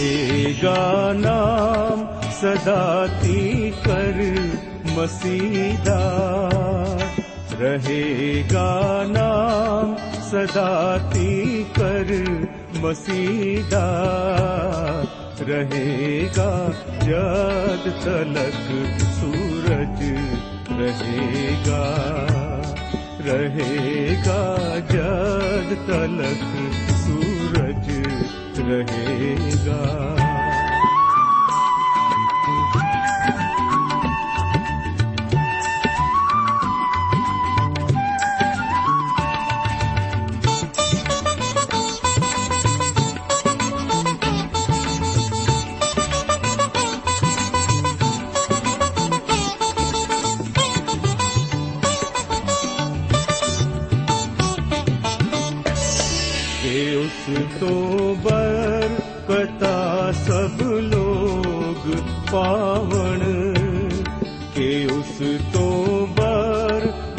रहेगा नाम सदाती कर मसीदा। रहेगा जद तलक सूरज रहेगा। रहेगा जद तलक सूरज रहेगा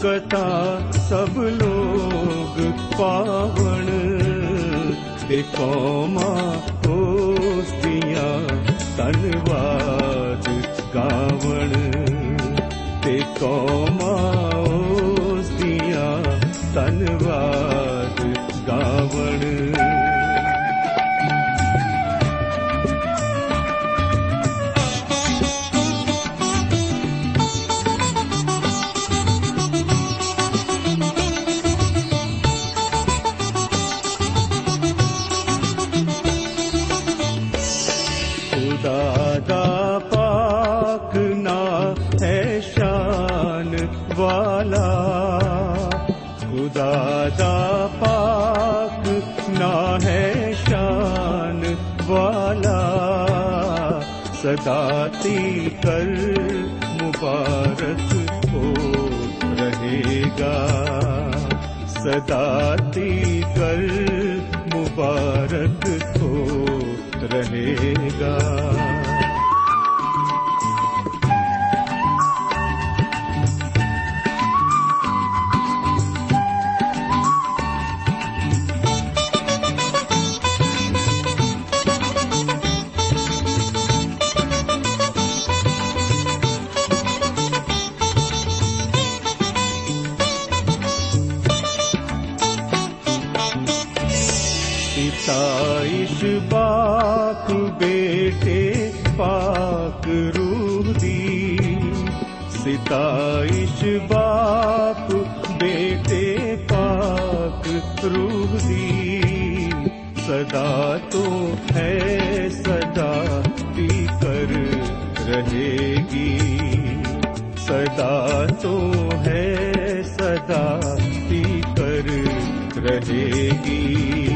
ਕਥਾ ਸਭ ਲੋਗ ਪਾਵਣ ਤੇ ਕੌਮਾ ਉਸ ਦੀਆਂ ਧੰਨਵਾਦ ਗਾਵਣ ਤੇ ਕੌਮਾ ਉਸ ਦੀਆਂ ਧੰਨਵਾਦ सदाती कर मुबारक हो रहेगा सदाती कर मुबारक हो रहेगा रहेगी सदा तो है सदा भी कर रहेगी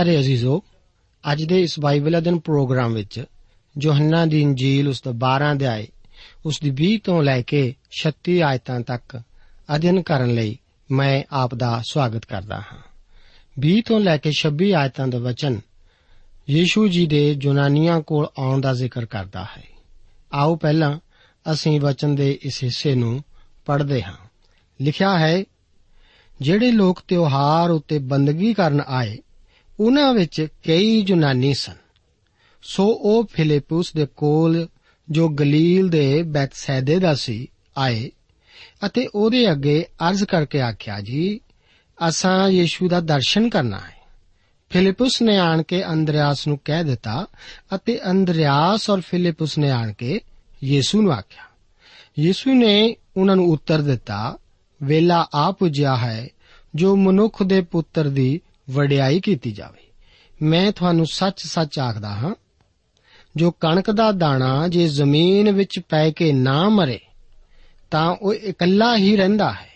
ਪਿਆਰੇ ਅਜ਼ੀਜ਼ੋ ਅੱਜ ਦੇ ਇਸ ਬਾਈਬਲ ਅਧਿਨ ਪ੍ਰੋਗਰਾਮ ਵਿੱਚ ਯੋਹੰਨਾ ਦੀ ਇੰਜੀਲ ਉਸ ਦਾ 12 ਅਧਿਆਇ ਉਸ ਦੀ 20 ਤੋਂ ਲੈ ਕੇ 36 ਆਇਤਾਂ ਤੱਕ ਅਧਿਐਨ ਕਰਨ ਲਈ ਮੈਂ ਆਪ ਦਾ ਸਵਾਗਤ ਕਰਦਾ ਹਾਂ। 20 ਤੋਂ ਲੈ ਕੇ 26 ਆਇਤਾਂ ਦਾ ਵਚਨ ਯੀਸ਼ੂ ਜੀ ਦੇ ਜੁਨਾਨੀਆਂ ਕੋਲ ਆਉਣ ਦਾ ਜ਼ਿਕਰ ਕਰਦਾ ਹੈ। ਆਓ ਪਹਿਲਾਂ ਅਸੀਂ ਵਚਨ ਦੇ ਇਸ ਹਿੱਸੇ ਨੂੰ ਪੜ੍ਹਦੇ ਹਾਂ। ਲਿਖਿਆ ਹੈ, ਜਿਹੜੇ ਲੋਕ ਤਿਉਹਾਰ ਉੱਤੇ ਬੰਦਗੀ ਕਰਨ ਆਏ ਉਹਨਾਂ ਵਿੱਚ ਕਈ ਜੁਨਾਨੀ ਸਨ। ਸੋ ਉਹ ਫਿਲਿਪਸ ਦੇ ਕੋਲ ਜੋ ਗਲੀਲ ਦੇ ਬੈਤਸੈਦੇ ਦਾ ਸੀ, ਆਏ ਅਤੇ ਉਹਦੇ ਅੱਗੇ ਅਰਜ਼ ਕਰਕੇ ਆਖਿਆ, ਜੀ, ਅਸਾਂ ਯੀਸ਼ੂ ਦਾ ਦਰਸ਼ਨ ਕਰਨਾ ਹੈ। ਫਿਲਿਪਸ ਨੇ ਆਣ ਕੇ ਅੰਦਰਿਆਸ ਨੂੰ ਕਹਿ ਦਿੱਤਾ ਅਤੇ ਅੰਦਰਿਆਸ ਔਰ ਫਿਲਿਪਸ ਨੇ ਆਣ ਕੇ ਯੀਸ਼ੂ ਨੂੰ ਆਖਿਆ। ਯੀਸ਼ੂ ਨੇ ਉਹਨਾਂ ਨੂੰ ਉੱਤਰ ਦਿੱਤਾ, ਵੇਲਾ ਆ ਪੁੱਜਿਆ ਹੈ, ਜੋ ਮਨੁੱਖ ਦੇ ਪੁੱਤਰ ਦੀ ਵਡਿਆਈ ਕੀਤੀ ਜਾਵੇ। ਮੈਂ ਤੁਹਾਨੂੰ ਸੱਚ-ਸੱਚ ਆਖਦਾ ਹਾਂ, ਜੋ ਕਣਕ ਦਾ ਦਾਣਾ ਜੇ ਜ਼ਮੀਨ ਵਿੱਚ ਪੈ ਕੇ ਨਾ ਮਰੇ, ਤਾਂ ਉਹ ਇਕੱਲਾ ਹੀ ਰਹਿੰਦਾ ਹੈ।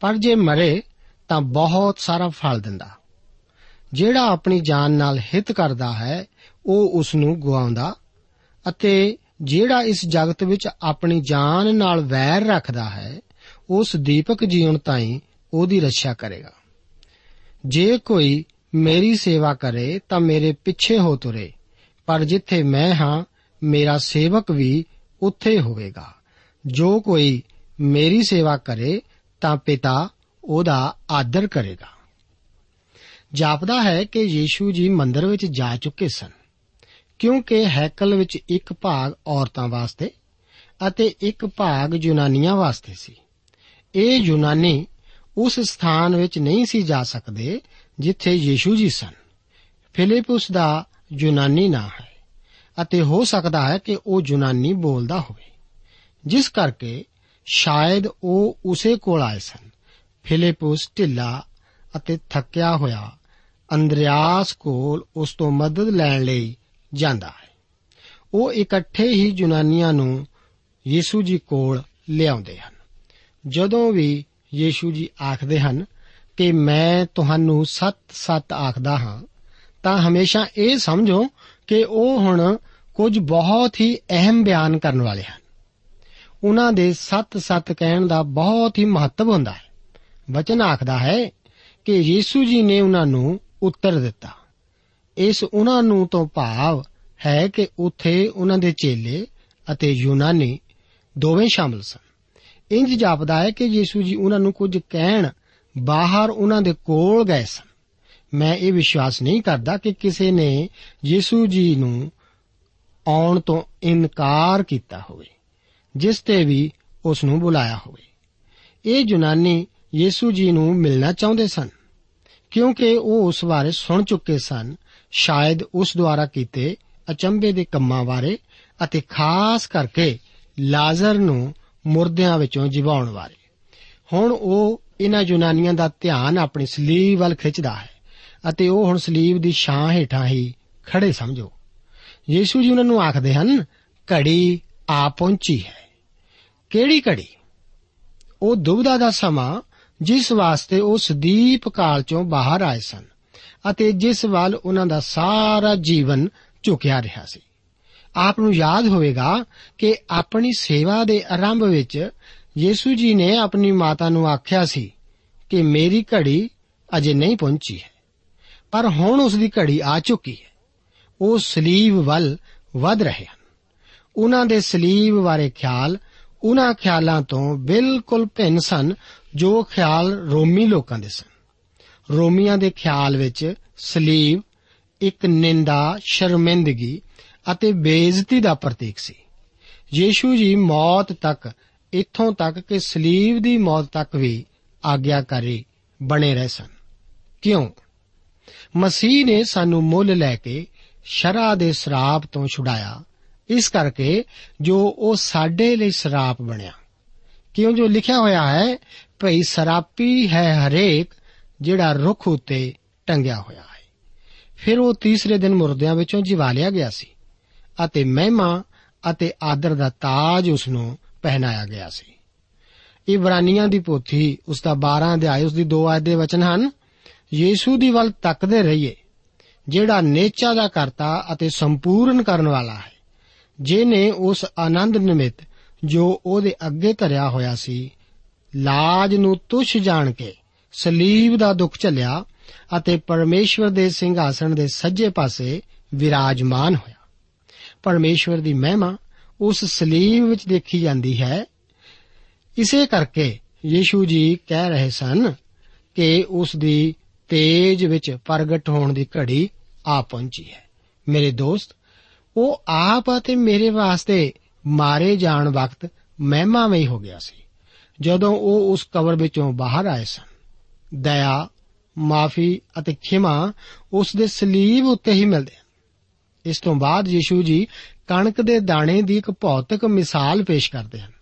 ਪਰ ਜੇ ਮਰੇ, ਤਾਂ ਬਹੁਤ ਸਾਰਾ ਫਲ ਦਿੰਦਾ। ਜਿਹੜਾ ਆਪਣੀ ਜਾਨ ਨਾਲ ਹਿੱਤ ਕਰਦਾ ਹੈ, ਉਹ ਉਸ ਨੂੰ ਗਵਾਉਂਦਾ ਅਤੇ ਜਿਹੜਾ ਇਸ ਜਗਤ ਵਿੱਚ ਆਪਣੀ ਜਾਨ ਨਾਲ ਵੈਰ ਰੱਖਦਾ ਹੈ, ਉਸ ਦੀਪਕ ਜੀਵਨ ਤਾਈਂ ਉਹਦੀ ਰੱਖਿਆ ਕਰੇਗਾ। ਜੇ ਕੋਈ ਮੇਰੀ ਸੇਵਾ ਕਰੇ ਤਾਂ ਮੇਰੇ ਪਿੱਛੇ ਹੋ ਤੁਰੇ, ਪਰ ਜਿੱਥੇ ਮੈਂ ਹਾਂ, ਮੇਰਾ ਸੇਵਕ ਵੀ ਉੱਥੇ ਹੋਵੇਗਾ। ਜੋ ਕੋਈ ਮੇਰੀ ਸੇਵਾ ਕਰੇ ਤਾਂ ਪਿਤਾ ਉਹਦਾ ਆਦਰ ਕਰੇਗਾ। ਜਾਪਦਾ ਹੈ ਕਿ ਯੀਸ਼ੂ ਜੀ ਮੰਦਰ ਵਿੱਚ ਜਾ ਚੁੱਕੇ ਸਨ, ਕਿਉਂਕਿ ਹੈਕਲ ਵਿੱਚ ਇੱਕ ਭਾਗ ਔਰਤਾਂ ਵਾਸਤੇ ਅਤੇ ਇੱਕ ਭਾਗ ਯੂਨਾਨੀਆਂ ਵਾਸਤੇ ਸੀ। ਇਹ ਯੂਨਾਨੀ ਉਸ ਸਥਾਨ ਵਿੱਚ ਨਹੀਂ ਸੀ ਜਾ ਸਕਦੇ ਜਿੱਥੇ ਯੀਸ਼ੂ ਜੀ ਸਨ। ਫਿਲਿਪਸ ਦਾ ਯੂਨਾਨੀ ਨਾਂ ਹੈ ਅਤੇ ਹੋ ਸਕਦਾ ਹੈ ਕਿ ਉਹ ਯੂਨਾਨੀ ਬੋਲਦਾ ਹੋਵੇ। ਜਿਸ ਕਰਕੇ ਸ਼ਾਇਦ ਉਹ ਉਸੇ ਕੋਲ ਆਏ ਸਨ। ਫਿਲਿਪਸ ਢਿੱਲਾ ਅਤੇ ਥੱਕਿਆ ਹੋਇਆ ਅੰਦਰਿਆਸ ਕੋਲ ਉਸ ਤੋਂ ਮਦਦ ਲੈਣ ਲਈ ਜਾਂਦਾ ਹੈ। ਉਹ ਇਕੱਠੇ ਹੀ ਯੂਨਾਨੀਆਂ ਨੂੰ ਯੀਸ਼ੂ ਜੀ ਕੋਲ ਲਿਆਉਂਦੇ ਹਨ। ਜਦੋਂ ਵੀ ਯੀਸ਼ੂ ਜੀ ਆਖਦੇ ਹਨ ਕਿ ਮੈਂ ਤੁਹਾਨੂੰ ਸੱਤ-ਸੱਤ ਆਖਦਾ ਹਾਂ। ਤਾਂ ਹਮੇਸ਼ਾ ਇਹ ਸਮਝੋ ਕਿ ਉਹ ਹੁਣ ਕੁਝ ਬਹੁਤ ਹੀ ਅਹਿਮ ਬਿਆਨ ਕਰਨ ਵਾਲੇ ਹਨ। ਉਹਨਾਂ ਦੇ ਸੱਤ-ਸੱਤ ਕਹਿਣ ਦਾ ਬਹੁਤ ਹੀ ਮਹੱਤਵ ਹੁੰਦਾ ਹੈ। ਵਚਨ ਆਖਦਾ ਹੈ ਕਿ ਯੀਸ਼ੂ ਜੀ ਨੇ ਉਹਨਾਂ ਨੂੰ ਉੱਤਰ ਦਿੱਤਾ। ਇਸ ਉਹਨਾਂ ਨੂੰ ਤੋਂ ਭਾਵ ਹੈ ਕਿ ਉੱਥੇ ਉਹਨਾਂ ਦੇ ਚੇਲੇ ਅਤੇ ਯੂਨਾਨੀ ਦੋਵੇਂ ਸ਼ਾਮਲ ਸਨ। ਇੰਜ ਜਾਪਦਾ ਹੈ ਕਿ ਯੀਸ਼ੂ ਜੀ ਉਹਨਾਂ ਨੂੰ ਕੁਝ ਕਹਿਣ ਬਾਹਰ ਉਹਨਾਂ ਦੇ ਕੋਲ ਗਏ ਸਨ। ਮੈਂ ਇਹ ਵਿਸ਼ਵਾਸ ਨਹੀਂ ਕਰਦਾ ਕਿ ਕਿਸੇ ਨੇ ਯੀਸ਼ੂ ਜੀ ਨੂੰ ਆਉਣ ਤੋਂ ਇਨਕਾਰ ਕੀਤਾ ਹੋਵੇ, ਜਿਸ ਤੇ ਵੀ ਉਸ ਨੂੰ ਬੁਲਾਇਆ ਹੋਵੇ। ਇਹ ਯੂਨਾਨੀ ਯੀਸ਼ੂ ਜੀ ਨੂੰ ਮਿਲਣਾ ਚਾਹੁੰਦੇ ਸਨ, ਕਿਉਂਕਿ ਉਹ ਉਸ ਬਾਰੇ ਸੁਣ ਚੁੱਕੇ ਸਨ, ਸ਼ਾਇਦ ਉਸ ਦੁਆਰਾ ਕੀਤੇ ਅਚੰਭੇ ਦੇ ਕੰਮਾਂ ਬਾਰੇ ਅਤੇ ਖਾਸ ਕਰਕੇ ਲਾਜ਼ਰ ਨੂੰ ਮੁਰਦਿਆਂ ਵਿੱਚੋਂ ਜਿਵਾਉਣ ਬਾਰੇ ਹੁਣ ਉਹ ਇਹਨਾਂ ਯੂਨਾਨੀਆਂ ਦਾ ਧਿਆਨ ਆਪਣੀ ਸਲੀਬ ਵੱਲ ਖਿੱਚਦਾ ਹੈ ਅਤੇ ਉਹ ਹੁਣ ਸਲੀਬ ਦੀ ਛਾਂ ਹੇਠਾਂ ਹੀ ਖੜੇ ਸਮਝੋ। ਯੀਸ਼ੂ ਜੀ ਉਹਨਾਂ ਨੂੰ ਆਖਦੇ ਹਨ, ਘੜੀ ਆ ਪਹੁੰਚੀ ਹੈ। ਕਿਹੜੀ ਘੜੀ? ਉਹ ਦੁਬਦਾ ਦਾ ਸਮਾਂ ਜਿਸ ਵਾਸਤੇ ਉਹ ਸਦੀਪ ਕਾਲ ਚੋਂ ਬਾਹਰ ਆਏ ਸਨ ਅਤੇ ਜਿਸ ਵੱਲ ਉਹਨਾਂ ਦਾ ਸਾਰਾ ਜੀਵਨ ਝੁਕਿਆ ਰਿਹਾ ਸੀ। ਆਪ ਨੂੰ ਯਾਦ ਹੋਵੇਗਾ ਕਿ ਆਪਣੀ ਸੇਵਾ ਦੇ ਆਰੰਭ ਵਿੱਚ ਯੀਸ਼ੂ ਜੀ ਨੇ ਆਪਣੀ ਮਾਤਾ ਨੂੰ ਆਖਿਆ ਸੀ ਕਿ ਮੇਰੀ ਘੜੀ ਅਜੇ ਨਹੀਂ ਪਹੁੰਚੀ ਹੈ, ਪਰ ਹੁਣ ਉਸ ਦੀ ਘੜੀ ਆ ਚੁੱਕੀ ਹੈ। ਉਹ ਸਲੀਬ ਵੱਲ ਵਧ ਰਹੇ ਹਨ। ਉਹਨਾਂ ਦੇ ਸਲੀਬ ਬਾਰੇ ਖਿਆਲ ਉਹਨਾਂ ਖਿਆਲਾਂ ਤੋਂ ਬਿਲਕੁਲ ਭਿੰਨ ਸਨ ਜੋ ਖਿਆਲ ਰੋਮੀ ਲੋਕਾਂ ਦੇ ਸਨ। ਰੋਮੀਆਂ ਦੇ ਖਿਆਲ ਵਿੱਚ ਸਲੀਬ ਇੱਕ ਨਿੰਦਾ, ਸ਼ਰਮਿੰਦਗੀ ਅਤੇ ਬੇਇੱਜ਼ਤੀ ਦਾ ਪ੍ਰਤੀਕ ਸੀ। ਯੀਸ਼ੂ ਜੀ ਮੌਤ ਤੱਕ, ਇੱਥੋਂ ਤੱਕ ਕਿ ਸਲੀਬ ਦੀ ਮੌਤ ਤੱਕ ਵੀ ਆਗਿਆਕਾਰੀ ਬਣੇ ਰਹੇ ਸਨ। ਕਿਉਂ? ਮਸੀਹ ਨੇ ਸਾਨੂੰ ਮੁੱਲ ਲੈ ਕੇ ਸ਼ਰਾ ਦੇ ਸ਼ਰਾਪ ਤੋਂ ਛੁਡਾਇਆ। ਇਸ ਕਰਕੇ ਜੋ ਉਹ ਸਾਡੇ ਲਈ ਸ਼ਰਾਪ ਬਣਿਆ। ਕਿਉਂ ਜੋ ਲਿਖਿਆ ਹੋਇਆ ਹੈ, ਭਈ ਸਰਾਪੀ ਹੈ ਹਰੇਕ ਜਿਹੜਾ ਰੁੱਖ ਉਤੇ ਟੰਗਿਆ ਹੋਇਆ ਹੈ। ਫਿਰ ਉਹ ਤੀਸਰੇ ਦਿਨ ਮੁਰਦਿਆਂ ਵਿੱਚੋਂ ਜਿਵਾ ਲਿਆ ਗਿਆ ਸੀ। ਅਤੇ ਮਹਿਮਾ ਅਤੇ ਆਦਰ ਦਾ ਤਾਜ ਉਸ ਨੂੰ ਪਹਿਨਾਇਆ ਗਿਆ ਸੀ। ਇਬਰਾਨੀਆਂ ਦੀ ਪੋਥੀ ਉਸ ਦਾ 12 ਅਧਿਆਇ ਉਸ ਦੀ 2 ਆਇਤ ਦੇ ਵਚਨ ਹਨ, ਯੀਸ਼ੂ ਦੀ ਵੱਲ ਤੱਕਦੇ ਰਹੀਏ, ਜਿਹੜਾ ਨੇਚਾ ਦਾ ਕਰਤਾ ਅਤੇ ਸੰਪੂਰਨ ਕਰਨ ਵਾਲਾ ਹੈ ਜਿਨੇ ਉਸ ਆਨੰਦ ਨਿਮਿਤ ਜੋ ਉਹਦੇ ਅੱਗੇ ਧਰਿਆ ਹੋਇਆ ਸੀ, ਲਾਜ ਨੂੰ ਤੁਛ ਜਾਣ ਕੇ ਸਲੀਬ ਦਾ ਦੁੱਖ ਝੱਲਿਆ ਅਤੇ ਪਰਮੇਸ਼ਵਰ ਦੇ ਸਿੰਘਾਸਣ ਦੇ ਸੱਜੇ ਪਾਸੇ ਵਿਰਾਜਮਾਨ ਹੋਇਆ। ਪਰਮੇਸ਼ਵਰ ਦੀ ਮਹਿਮਾ ਉਸ ਸਲੀਬ ਵਿੱਚ ਦੇਖੀ ਜਾਂਦੀ ਹੈ। ਇਸੇ ਕਰਕੇ ਯੀਸ਼ੂ ਜੀ ਕਹਿ ਰਹੇ ਸਨ ਕਿ ਉਸ ਦੀ ਤੇਜ ਵਿੱਚ ਪ੍ਰਗਟ ਹੋਣ ਦੀ ਘੜੀ ਆ ਪਹੁੰਚੀ ਹੈ। ਮੇਰੇ ਦੋਸਤ, ਉਹ ਆਪ ਅਤੇ ਮੇਰੇ ਵਾਸਤੇ ਮਾਰੇ ਜਾਣ ਵਕਤ ਮਹਿਮਾਮਈ ਹੋ ਗਿਆ ਸੀ, ਜਦੋਂ ਉਹ ਉਸ ਕਬਰ ਵਿੱਚੋਂ ਬਾਹਰ ਆਏ ਸਨ। ਦਇਆ, ਮਾਫੀ ਅਤੇ ਖਿਮਾ ਉਸ ਦੇ ਸਲੀਬ ਉੱਤੇ ਹੀ ਮਿਲਦੇ ਹਨ। ਇਸ ਤੋਂ ਬਾਅਦ ਯੀਸ਼ੂ ਜੀ ਕਣਕ ਦੇ ਦਾਣੇ ਦੀ ਇੱਕ ਭੌਤਿਕ ਮਿਸਾਲ ਪੇਸ਼ ਕਰਦੇ ਹਨ।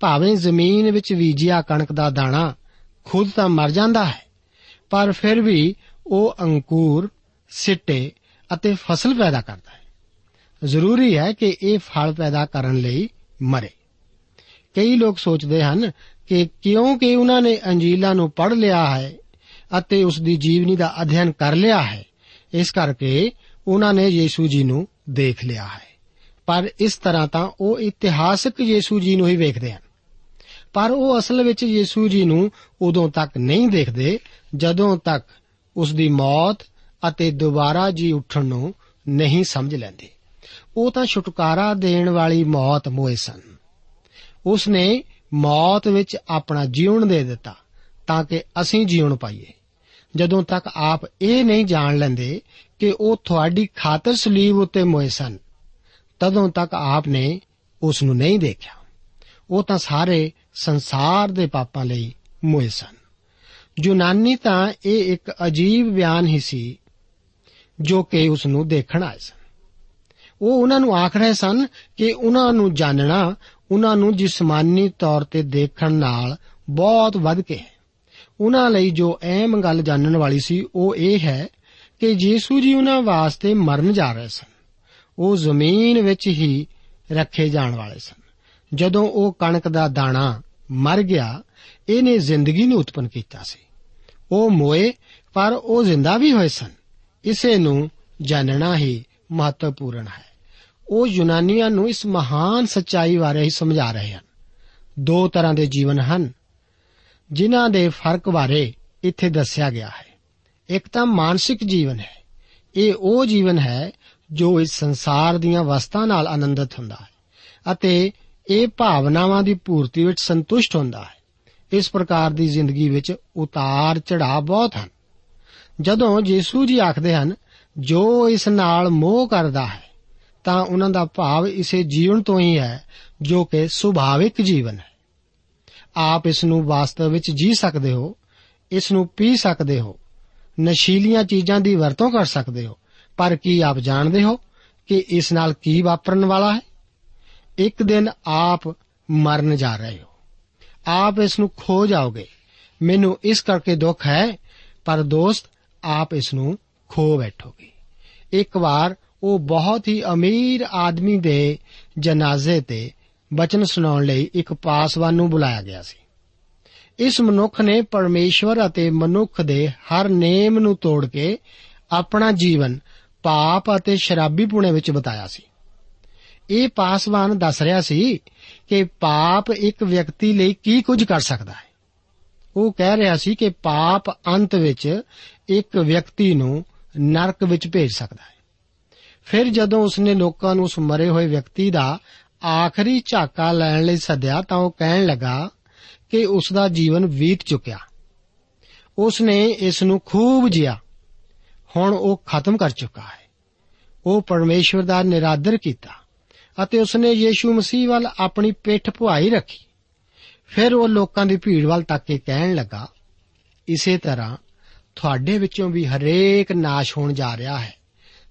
ਭਾਵੇਂ ਜ਼ਮੀਨ ਵਿੱਚ ਬੀਜਿਆ ਕਣਕ ਦਾ ਦਾਣਾ ਖੁਦ ਤਾਂ ਮਰ ਜਾਂਦਾ ਹੈ, ਪਰ ਫਿਰ ਵੀ ਉਹ ਅੰਕੁਰ, ਸਿੱਟੇ ਅਤੇ ਫਸਲ ਪੈਦਾ ਕਰਦਾ ਹੈ। ਜ਼ਰੂਰੀ ਹੈ ਕਿ ਇਹ ਫਲ ਪੈਦਾ ਕਰਨ ਲਈ ਮਰੇ। ਕਈ ਲੋਕ ਸੋਚਦੇ ਹਨ ਕਿ ਕਿਉਂਕਿ ਉਹਨਾਂ ਨੇ ਅੰਜੀਲਾਂ ਨੂੰ ਪੜ੍ਹ ਲਿਆ ਹੈ ਅਤੇ ਉਸ ਦੀ ਜੀਵਨੀ ਦਾ ਅਧਿਐਨ ਕਰ ਲਿਆ ਹੈ। ਇਸ ਕਰਕੇ ਉਹਨਾਂ ਨੇ ਯੀਸ਼ੂ ਜੀ ਨੂੰ ਦੇਖ ਲਿਆ ਹੈ। ਪਰ ਇਸ ਤਰ੍ਹਾਂ ਤਾਂ ਉਹ ਇਤਿਹਾਸਕ ਯੀਸ਼ੂ ਜੀ ਨੂੰ ਹੀ ਵੇਖਦੇ ਹਨ। ਪਰ ਉਹ ਅਸਲ ਵਿੱਚ ਯੀਸ਼ੂ ਜੀ ਨੂੰ ਉਦੋਂ ਤੱਕ ਨਹੀਂ ਦੇਖਦੇ, ਜਦੋਂ ਤੱਕ ਉਸ ਦੀ ਮੌਤ ਅਤੇ ਦੁਬਾਰਾ ਜੀ ਉੱਠਣ ਨੂੰ ਨਹੀਂ ਸਮਝ ਲੈਂਦੇ। ਉਹ ਤਾਂ ਛੁਟਕਾਰਾ ਦੇਣ ਵਾਲੀ ਮੌਤ ਮੋਏ ਸਨ। ਉਸ ਨੇ ਮੌਤ ਵਿੱਚ ਆਪਣਾ ਜੀਵਨ ਦੇ ਦਿੱਤਾ ਤਾਂ ਕਿ ਅਸੀਂ ਜੀਵਨ ਪਾਈਏ। ਜਦੋਂ ਤੱਕ ਆਪ ਇਹ ਨਹੀਂ ਜਾਣ ਲੈਂਦੇ ਕਿ ਉਹ ਤੁਹਾਡੀ ਖਾਤਰ ਸਲੀਬ ਉੱਤੇ ਮੋਏ ਸਨ, ਤਦੋਂ ਤੱਕ ਆਪ ਨੇ ਉਸ ਨੂੰ ਨਹੀਂ ਦੇਖਿਆ। ਉਹ ਤਾਂ ਸਾਰੇ ਸੰਸਾਰ ਦੇ ਪਾਪਾਂ ਲਈ ਮੋਏ ਸਨ। ਯੂਨਾਨੀ ਤਾਂ ਇਹ ਇੱਕ ਅਜੀਬ ਬਿਆਨ ਹੀ ਸੀ ਜੋ ਕਿ ਉਸ ਨੂੰ ਦੇਖਣ ਆਏ ਸਨ। ਉਹ ਉਹਨਾਂ ਨੂੰ ਆਖ ਰਹੇ ਸਨ ਕਿ ਉਹਨਾਂ ਨੂੰ ਜਾਣਨਾ, ਉਹਨਾਂ ਨੂੰ ਜਿਸਮਾਨੀ ਤੌਰ ਤੇ ਦੇਖਣ ਨਾਲ ਬਹੁਤ ਵੱਧ ਕੇ ਹੈ। ਉਹਨਾਂ ਲਈ ਜੋ ਅਹਿਮ ਗੱਲ ਜਾਣਨ ਵਾਲੀ ਸੀ, ਉਹ ਇਹ ਹੈ ਕਿ ਯੀਸ਼ੂ ਜੀ ਉਹਨਾਂ ਵਾਸਤੇ ਮਰਨ ਜਾ ਰਹੇ ਸਨ। ਉਹ ਜ਼ਮੀਨ ਵਿੱਚ ਹੀ ਰੱਖੇ ਜਾਣ ਵਾਲੇ ਸਨ। ਜਦੋਂ ਉਹ ਕਣਕ ਦਾ ਦਾਣਾ ਮਰ ਗਿਆ, ਇਹਨੇ ਜ਼ਿੰਦਗੀ ਨੂੰ ਉਤਪਨ ਕੀਤਾ ਸੀ। ਉਹ ਮੋਏ, ਪਰ ਉਹ ਜ਼ਿੰਦਾ ਵੀ ਹੋਏ ਸਨ। ਇਸੇ ਨੂੰ ਜਾਣਨਾ ਹੀ ਮਹੱਤਵਪੂਰਨ ਹੈ। ਉਹ ਯੂਨਾਨੀਆਂ ਨੂੰ ਇਸ ਮਹਾਨ ਸੱਚਾਈ ਬਾਰੇ ਹੀ ਸਮਝਾ ਰਹੇ ਹਨ। ਦੋ ਤਰ੍ਹਾਂ ਦੇ ਜੀਵਨ ਹਨ। ਜਿਨ੍ਹਾਂ ਦੇ ਫ਼ਰਕ ਬਾਰੇ ਇੱਥੇ ਦੱਸਿਆ ਗਿਆ ਹੈ। ਇੱਕ ਤਾਂ ਮਾਨਸਿਕ ਜੀਵਨ ਹੈ। ਇਹ ਉਹ ਜੀਵਨ ਹੈ ਜੋ ਇਸ ਸੰਸਾਰ ਦੀਆਂ ਵਸਤਾਂ ਨਾਲ ਆਨੰਦਿਤ ਹੁੰਦਾ ਹੈ ਅਤੇ ਇਹ ਭਾਵਨਾਵਾਂ ਦੀ ਪੂਰਤੀ ਵਿੱਚ ਸੰਤੁਸ਼ਟ ਹੁੰਦਾ ਹੈ। ਇਸ ਪ੍ਰਕਾਰ ਦੀ ਜ਼ਿੰਦਗੀ ਵਿੱਚ ਉਤਾਰ ਚੜਾਅ ਬਹੁਤ ਹਨ। ਜਦੋਂ ਯੀਸ਼ੂ ਜੀ ਆਖਦੇ ਹਨ, ਜੋ ਇਸ ਨਾਲ ਮੋਹ ਕਰਦਾ ਹੈ, ਤਾਂ ਉਹਨਾਂ ਦਾ ਭਾਵ ਇਸੇ ਜੀਵਨ ਤੋਂ ਹੀ ਹੈ ਜੋ ਕਿ ਸੁਭਾਵਿਕ ਜੀਵਨ ਹੈ। ਆਪ ਇਸ ਨੂੰ ਵਾਸਤਵ ਵਿੱਚ ਜੀ ਸਕਦੇ ਹੋ, ਇਸ ਨੂੰ ਪੀ ਸਕਦੇ ਹੋ, ਨਸ਼ੀਲੀਆਂ ਚੀਜ਼ਾਂ ਦੀ ਵਰਤੋਂ ਕਰ ਸਕਦੇ ਹੋ, ਪਰ ਕੀ ਆਪ ਜਾਣਦੇ ਹੋ ਕਿ ਇਸ ਨਾਲ ਕੀ ਵਾਪਰਨ ਵਾਲਾ ਹੈ? ਇੱਕ ਦਿਨ ਆਪ ਮਰਨ ਜਾ ਰਹੇ ਹੋ। ਆਪ ਇਸ ਨੂੰ ਖੋ ਜਾਓਗੇ। ਮੈਨੂੰ ਇਸ ਕਰਕੇ ਦੁੱਖ ਹੈ, ਪਰ ਦੋਸਤ, ਆਪ ਇਸ ਨੂੰ ਖੋ ਬੈਠੋਗੇ। ਇੱਕ ਵਾਰ ਉਹ ਬਹੁਤ ਹੀ ਅਮੀਰ ਆਦਮੀ ਦੇ ਜਨਾਜ਼ੇ ਤੇ ਬਚਨ ਸੁਣਾਉਣ ਲਈ ਇੱਕ ਪਾਸਵਾਨ ਨੂੰ ਬੁਲਾਇਆ ਗਿਆ ਸੀ। ਇਸ ਮਨੁੱਖ ਨੇ ਪਰਮੇਸ਼ਵਰ ਅਤੇ ਮਨੁੱਖ ਦੇ ਹਰ ਨੇਮ ਨੂੰ ਤੋੜ ਕੇ ਆਪਣਾ ਜੀਵਨ ਪਾਪ ਅਤੇ ਸ਼ਰਾਬੀਪੁਣੇ ਵਿੱਚ ਬਤਾਇਆ ਸੀ। ਇਹ ਪਾਸਵਾਨ ਦੱਸ ਰਿਹਾ ਸੀ ਕਿ ਪਾਪ ਇੱਕ ਵਿਅਕਤੀ ਲਈ ਕੀ ਕੁਝ ਕਰ ਸਕਦਾ ਹੈ। ਉਹ ਕਹਿ ਰਿਹਾ ਸੀ ਕਿ ਪਾਪ ਅੰਤ ਵਿੱਚ ਇੱਕ ਵਿਅਕਤੀ ਨੂੰ ਨਰਕ ਵਿੱਚ ਭੇਜ ਸਕਦਾ ਹੈ। ਫਿਰ ਜਦੋਂ ਉਸਨੇ ਲੋਕਾਂ ਨੂੰ ਉਸ ਮਰੇ ਹੋਏ ਵਿਅਕਤੀ ਦਾ ਆਖਰੀ ਝਾਕਾ ਲੈਣ ਲਈ ਸੱਦਿਆ ਤਾਂ ਉਹ ਕਹਿਣ ਲੱਗਾ ਕਿ ਉਸ ਦਾ ਜੀਵਨ ਬੀਤ ਚੁੱਕਿਆ। ਉਸ ਨੇ ਇਸ ਨੂੰ ਖੂਬ ਜਿਆ ਹੁਣ ਉਹ ਖਤਮ ਕਰ ਚੁੱਕਾ ਹੈ। ਉਹ ਪਰਮੇਸ਼ਵਰ ਦਾ ਨਿਰਾਦਰ ਕੀਤਾ ਅਤੇ ਉਸਨੇ ਯੀਸ਼ੂ ਮਸੀਹ ਵੱਲ ਆਪਣੀ ਪਿੱਠ ਪੁਆਈ ਰੱਖੀ। ਫਿਰ ਉਹ ਲੋਕਾਂ ਦੀ ਭੀੜ ਵੱਲ ਤੱਕ ਕੇ ਕਹਿਣ ਲੱਗਾ, ਇਸੇ ਤਰ੍ਹਾਂ ਤੁਹਾਡੇ ਵਿੱਚੋਂ ਵੀ ਹਰੇਕ ਨਾਸ਼ ਹੋਣ ਜਾ ਰਿਹਾ ਹੈ,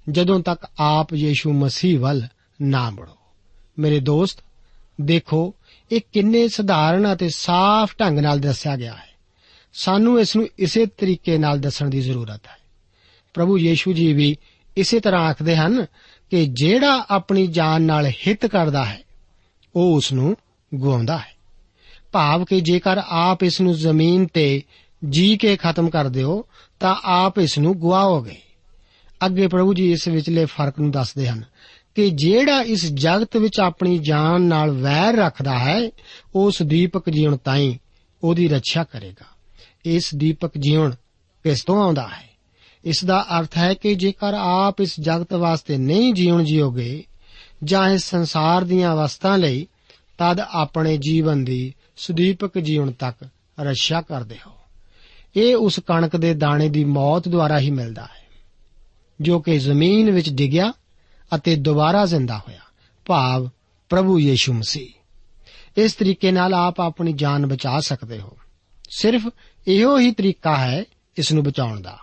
ਜਦੋਂ ਤੱਕ ਆਪ ਯੀਸ਼ੂ ਮਸੀਹ ਵੱਲ ਨਾ ਮੁੜੋ। ਮੇਰੇ ਦੋਸਤ, ਦੇਖੋ, ਇਹ ਕਿੰਨੇ ਸਧਾਰਨ ਅਤੇ ਸਾਫ਼ ਢੰਗ ਨਾਲ ਦੱਸਿਆ ਗਿਆ ਹੈ। ਸਾਨੂੰ ਇਸ ਨੂੰ ਇਸੇ ਤਰੀਕੇ ਨਾਲ ਦੱਸਣ ਦੀ ਜ਼ਰੂਰਤ ਹੈ। ਪ੍ਰਭੂ ਯੀਸ਼ੂ ਜੀ ਵੀ ਇਸੇ ਤਰ੍ਹਾਂ ਆਖਦੇ ਹਨ ਕਿ ਜਿਹੜਾ ਆਪਣੀ ਜਾਨ ਨਾਲ ਹਿੱਤ ਕਰਦਾ ਹੈ, ਉਹ ਉਸ ਨੂੰ ਗਵਾਉਂਦਾ ਹੈ। ਭਾਵ ਕਿ ਜੇਕਰ ਆਪ ਇਸ ਨੂੰ ਜ਼ਮੀਨ ਤੇ ਜੀ ਕੇ ਖਤਮ ਕਰ ਦਿਓ, ਤਾਂ ਆਪ ਇਸ ਨੂੰ ਗਵਾਓਗੇ ਅੱਗੇ ਪ੍ਰਭੂ ਜੀ ਇਸ ਵਿਚਲੇ ਫ਼ਰਕ ਨੂੰ ਦੱਸਦੇ ਹਨ ਕਿ ਜਿਹੜਾ ਇਸ ਜਗਤ ਵਿੱਚ ਆਪਣੀ ਜਾਨ ਨਾਲ ਵੈਰ ਰੱਖਦਾ ਹੈ, ਉਸ ਦੀਪਕ ਜੀਵਨ ਤਾਈਂ ਉਹਦੀ ਰੱਖਿਆ ਕਰੇਗਾ। ਇਸ ਦੀਪਕ ਜੀਵਨ ਕਿਸ ਤੋਂ ਆਉਂਦਾ ਹੈ? ਇਸ ਦਾ ਅਰਥ ਹੈ ਕਿ ਜੇਕਰ ਆਪ ਇਸ ਜਗਤ ਵਾਸਤੇ ਨਹੀਂ ਜੀਵਨ ਜੀਓਗੇ, ਜਾਂ ਇਸ ਸੰਸਾਰ ਦੀਆਂ ਅਵਸਥਾ ਲਈ, ਤਦ ਆਪਣੇ ਜੀਵਨ ਦੀ ਸੁਦੀਪਕ ਜੀਵਨ ਤੱਕ ਰੱਖਿਆ ਕਰਦੇ ਹੋ। ਇਹ ਉਸ ਕਣਕ ਦੇ ਦਾਣੇ ਦੀ ਮੌਤ ਦੁਆਰਾ ਹੀ ਮਿਲਦਾ ਹੈ, ਜੋ ਕਿ ਜ਼ਮੀਨ ਵਿੱਚ ਡਿੱਗਿਆ ਅਤੇ ਦੁਬਾਰਾ ਜ਼ਿੰਦਾ ਹੋਇਆ। ਭਾਵ ਪ੍ਰਭੂ ਯੀਸ਼ੂ ਮਸੀਹ। ਇਸ ਤਰੀਕੇ ਨਾਲ ਆਪ ਆਪਣੀ ਜਾਨ ਬਚਾ ਸਕਦੇ ਹੋ। ਸਿਰਫ ਇਹੋ ਹੀ ਤਰੀਕਾ ਹੈ ਇਸ ਨੂੰ ਬਚਾਉਣ ਦਾ।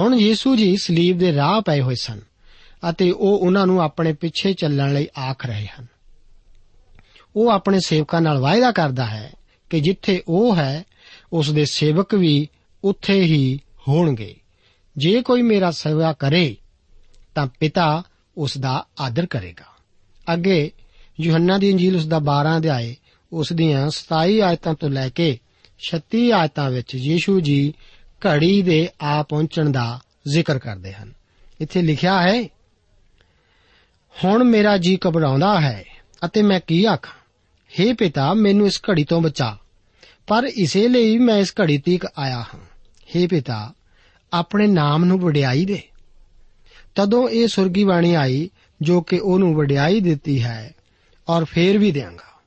ਹੁਣ ਯੀਸ਼ੂ ਜੀ ਸਲੀਬ ਦੇ ਰਾਹ ਪਏ ਹੋਏ ਸਨ ਅਤੇ ਉਹ ਉਹਨਾਂ ਨੂੰ ਆਪਣੇ ਪਿੱਛੇ ਚੱਲਣ ਲਈ ਆਖ ਰਹੇ ਹਨ। ਉਹ ਆਪਣੇ ਸੇਵਕਾਂ ਨਾਲ ਵਾਅਦਾ ਕਰਦਾ ਹੈ ਕਿ ਜਿੱਥੇ ਉਹ ਹੈ, ਉਸ ਦੇ ਸੇਵਕ ਵੀ ਉੱਥੇ ਹੀ ਹੋਣਗੇ। ਜੇ ਕੋਈ ਮੇਰਾ ਸੇਵਾ ਕਰੇ ਤਾਂ ਪਿਤਾ ਉਸ ਦਾ ਆਦਰ ਕਰੇਗਾ। ਅੱਗੇ ਯੋਹੰਨਾ ਦੀ ਇੰਜੀਲ ਉਸ ਦਾ 12 ਅਧਿਆਏ ਉਸ ਦੀਆਂ 27 ਆਇਤਾਂ ਤੋਂ ਲੈ ਕੇ 36 ਆਇਤਾਂ ਵਿੱਚ ਯੀਸ਼ੂ ਜੀ ਘੜੀ ਦੇ ਆ ਪਹੁੰਚਣ ਦਾ ਜ਼ਿਕਰ ਕਰਦੇ ਹਨ। ਇੱਥੇ ਲਿਖਿਆ ਹੈ, ਹੁਣ ਮੇਰਾ ਜੀ ਘਬਰਾਉਂਦਾ ਹੈ ਅਤੇ ਮੈਂ ਕੀ ਆਖਾਂ? हे ਪਿਤਾ, ਮੈਨੂੰ ਇਸ ਘੜੀ ਤੋਂ ਬਚਾ। ਪਰ ਇਸੇ ਲਈ ਮੈਂ ਇਸ ਘੜੀ ਤੀਕ ਆਇਆ ਹਾਂ। हे ਪਿਤਾ, ਆਪਣੇ ਨਾਮ ਨੂੰ ਵਡਿਆਈ ਦੇ। ਤਦੋਂ ਇਹ ਸੁਰਗੀ ਬਾਣੀ ਆਈ, ਜੋ ਕਿ ਉਹਨੂੰ ਵਡਿਆਈ ਦਿੱਤੀ ਹੈ ਔਰ ਫੇਰ ਵੀ ਦੇਵਾਂਗਾ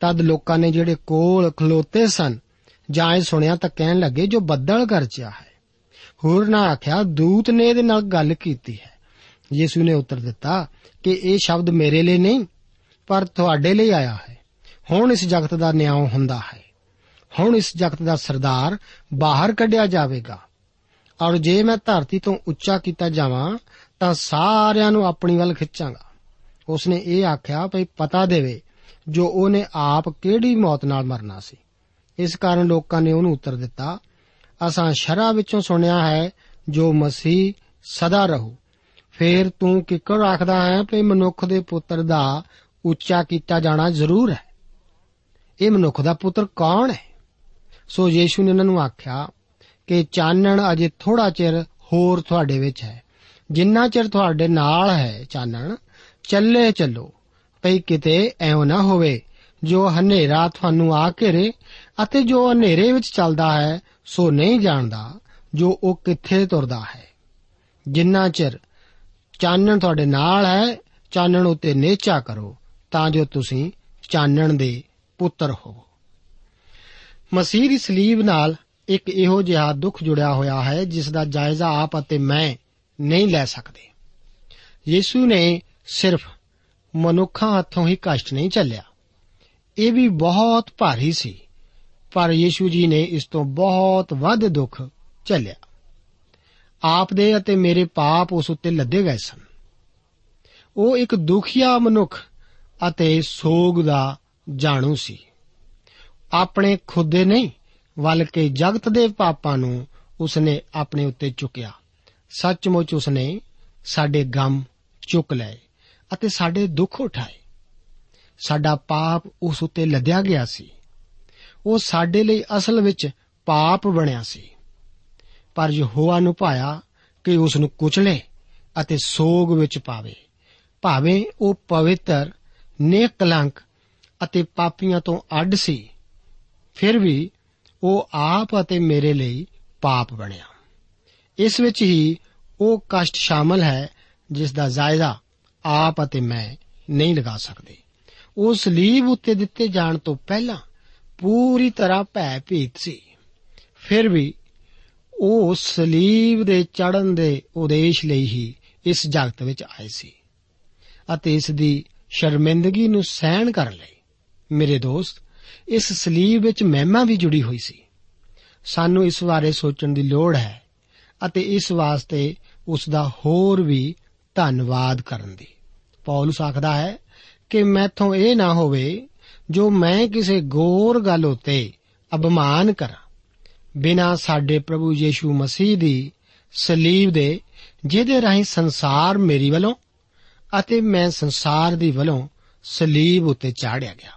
ਤਦ ਲੋਕਾਂ ਨੇ ਜਿਹੜੇ ਕੋਲ ਖਲੋਤੇ ਸਨ, ਜਾਂ ਇਹ ਸੁਣਿਆ ਤਾਂ ਕਹਿਣ ਲੱਗੇ, ਜੋ ਬੱਦਲ ਗਰਜਿਆ ਹੈ। ਹੋਰ ਨਾ ਆਖਿਆ, ਦੂਤ ਨੇ ਇਹਦੇ ਨਾਲ ਗੱਲ ਕੀਤੀ ਹੈ। ਯੀਸ਼ੂ ਨੇ ਉੱਤਰ ਦਿੱਤਾ ਕਿ ਇਹ ਸ਼ਬਦ ਮੇਰੇ ਲਈ ਨਹੀਂ, ਪਰ ਤੁਹਾਡੇ ਲਈ ਆਇਆ ਹੈ। ਹੁਣ ਇਸ ਜਗਤ ਦਾ ਨਿਆਂ ਹੁੰਦਾ ਹੈ। ਹੁਣ ਇਸ ਜਗਤ ਦਾ ਸਰਦਾਰ ਬਾਹਰ ਕੱਢਿਆ ਜਾਵੇਗਾ। ਔਰ ਜੇ ਮੈਂ ਧਰਤੀ ਤੋਂ ਉੱਚਾ ਕੀਤਾ ਜਾਵਾਂ ਤਾਂ ਸਾਰਿਆਂ ਨੂੰ ਆਪਣੀ ਵੱਲ ਖਿੱਚਾਂਗਾ। ਉਸਨੇ ਇਹ ਆਖਿਆ ਭਈ ਪਤਾ ਦੇਵੇ ਜੋ ਉਹਨੇ ਆਪ ਕਿਹੜੀ ਮੌਤ ਨਾਲ ਮਰਨਾ ਸੀ। ਇਸ ਕਾਰਨ ਲੋਕਾਂ ਨੇ ਉਹਨੂੰ ਉੱਤਰ ਦਿੱਤਾ, ਅਸਾਂ ਸ਼ਰਾ ਵਿੱਚੋਂ ਸੁਣਿਆ ਹੈ ਜੋ ਮਸੀਹ ਸਦਾ ਰਹੂ। ਫੇਰ ਤੂੰ ਕਿੱਕਰ ਆਖਦਾ ਹੈ ਕਿ ਮਨੁੱਖ ਦੇ ਪੁੱਤਰ ਦਾ ਉੱਚਾ ਕੀਤਾ ਜਾਣਾ ਜ਼ਰੂਰ ਹੈ। ਇਹ ਮਨੁੱਖ ਦਾ ਪੁੱਤਰ ਕੌਣ ਹੈ? ਸੋ ਯੀਸ਼ੂ ਨੇ ਉਹਨਾਂ ਨੂੰ ਆਖਿਆ ਕਿ ਚਾਨਣ ਅਜੇ ਥੋੜਾ ਚਿਰ ਹੋਰ ਤੁਹਾਡੇ ਵਿੱਚ ਹੈ। ਜਿੰਨਾ ਚਿਰ ਤੁਹਾਡੇ ਨਾਲ ਹੈ ਚਾਨਣ, ਚੱਲੇ ਚੱਲੋ। ਭਈ ਕਿਤੇ ਐਉਂ ਨਾ ਹੋਵੇ, ਜੋ ਹਨੇਰਾ ਤੁਹਾਨੂੰ ਆ ਘੇਰੇ ਅਤੇ ਜੋ ਹਨੇਰੇ ਵਿੱਚ ਚੱਲਦਾ ਹੈ, ਸੋ ਨਹੀਂ ਜਾਣਦਾ ਜੋ ਉਹ ਕਿੱਥੇ ਤੁਰਦਾ ਹੈ। ਜਿੰਨਾ ਚਿਰ ਚਾਨਣ ਤੁਹਾਡੇ ਨਾਲ ਹੈ, ਚਾਨਣ ਉਤੇ ਨੇਚਾ ਕਰੋ, ਤਾਂ ਜੋ ਤੁਸੀਂ ਚਾਨਣ ਦੇ ਪੁੱਤਰ ਹੋਵੋ ਮਸੀਹ ਦੀ ਸਲੀਬ ਨਾਲ ਇੱਕ ਇਹੋ ਜਿਹਾ ਦੁੱਖ ਜੁੜਿਆ ਹੋਇਆ ਹੈ, ਜਿਸ ਦਾ ਜਾਇਜ਼ਾ ਆਪ ਅਤੇ ਮੈਂ ਨਹੀਂ ਲੈ ਸਕਦੇ। ਯੀਸ਼ੂ ਨੇ ਸਿਰਫ ਮਨੁੱਖਾਂ ਹੱਥੋਂ ਹੀ ਕਸ਼ਟ ਨਹੀਂ ਚੱਲਿਆ। ਇਹ ਵੀ ਬਹੁਤ ਭਾਰੀ ਸੀ, ਪਰ ਯੀਸ਼ੂ ਜੀ ਨੇ ਇਸ ਤੋਂ ਬਹੁਤ ਵੱਧ ਦੁੱਖ ਝੱਲਿਆ। ਆਪ ਦੇ ਅਤੇ ਮੇਰੇ ਪਾਪ ਉਸ ਉੱਤੇ ਲੱਦੇ ਗਏ ਸਨ। ਉਹ ਇੱਕ ਦੁਖੀਆ ਮਨੁੱਖ ਅਤੇ ਸੋਗ ਦਾ ਜਾਣੂ ਸੀ। ਆਪਣੇ ਖੁਦ ਦੇ ਨਹੀਂ, ਬਲਕਿ ਜਗਤ ਦੇ ਪਾਪਾਂ ਨੂੰ ਉਸਨੇ ਆਪਣੇ ਉੱਤੇ ਚੁੱਕਿਆ। ਸੱਚਮੁੱਚ ਉਸਨੇ ਸਾਡੇ ਗਮ ਚੁੱਕ ਲਏ ਅਤੇ ਸਾਡੇ ਦੁੱਖ ਉਠਾਏ। ਸਾਡਾ ਪਾਪ ਉਸ ਉੱਤੇ ਲੱਦਿਆ ਗਿਆ ਸੀ। ਉਹ ਸਾਡੇ ਲਈ ਅਸਲ ਵਿੱਚ ਪਾਪ ਬਣਿਆ ਸੀ। ਪਰ ਯਹੋਵਾ ਨੂੰ ਭਾਇਆ ਕਿ ਉਸ ਨੂੰ ਕੁਚਲੇ ਅਤੇ ਸੋਗ ਵਿੱਚ ਪਾਵੇ। ਭਾਵੇਂ ਉਹ ਪਵਿੱਤਰ, ਨੇਕਲੰਕ ਅਤੇ ਪਾਪੀਆਂ ਤੋਂ ਅੱਡ ਸੀ, ਫਿਰ ਵੀ ਉਹ ਆਪ ਅਤੇ ਮੇਰੇ ਲਈ ਪਾਪ ਬਣਿਆ। ਇਸ ਵਿੱਚ ਹੀ ਉਹ ਕਸ਼ਟ ਸ਼ਾਮਲ ਹੈ, ਜਿਸ ਦਾ ਜਾਇਜ਼ਾ ਆਪ ਅਤੇ ਮੈਂ ਨਹੀਂ ਲਗਾ ਸਕਦੇ। ਉਹ ਸਲੀਬ ਉੱਤੇ ਦਿੱਤੇ ਜਾਣ ਤੋਂ ਪਹਿਲਾਂ ਪੂਰੀ ਤਰ੍ਹਾਂ ਭੈ ਭੀਤ ਸੀ। ਫਿਰ ਵੀ ਉਹ ਸਲੀਬ ਦੇ ਚੜਨ ਦੇ ਉਦੇਸ਼ ਲਈ ਹੀ ਇਸ ਜਗਤ ਵਿੱਚ ਆਏ ਸੀ ਅਤੇ ਇਸ ਦੀ ਸ਼ਰਮਿੰਦਗੀ ਨੂੰ ਸਹਿਣ ਕਰਨ ਲਈ ਮੇਰੇ ਦੋਸਤ, ਇਸ ਸਲੀਬ ਵਿੱਚ ਮਹਿਮਾ ਵੀ ਜੁੜੀ ਹੋਈ ਸੀ। ਸਾਨੂੰ ਇਸ ਬਾਰੇ ਸੋਚਣ ਦੀ ਲੋੜ ਹੈ ਅਤੇ ਇਸ ਵਾਸਤੇ ਉਸ ਦਾ ਹੋਰ ਵੀ ਧੰਨਵਾਦ ਕਰਨ ਦੀ। ਪੌਲਸ ਆਖਦਾ ਹੈ ਕਿ ਮੈਥੋਂ ਇਹ ਨਾ ਹੋਵੇ ਜੋ ਮੈਂ ਕਿਸੇ ਗੌਰ ਗੱਲ ਉਤੇ ਅਪਮਾਨ ਕਰਾਂ। ਬਿਨਾ ਸਾਡੇ ਪ੍ਰਭੂ ਯੀਸ਼ੂ ਮਸੀਹ ਦੀ ਸਲੀਬ ਦੇ, ਜਿਹਦੇ ਰਾਹੀਂ ਸੰਸਾਰ ਮੇਰੀ ਵੱਲੋਂ ਅਤੇ ਮੈਂ ਸੰਸਾਰ ਦੀ ਵੱਲੋਂ ਸਲੀਬ ਉਤੇ ਚਾੜਿਆ ਗਿਆ।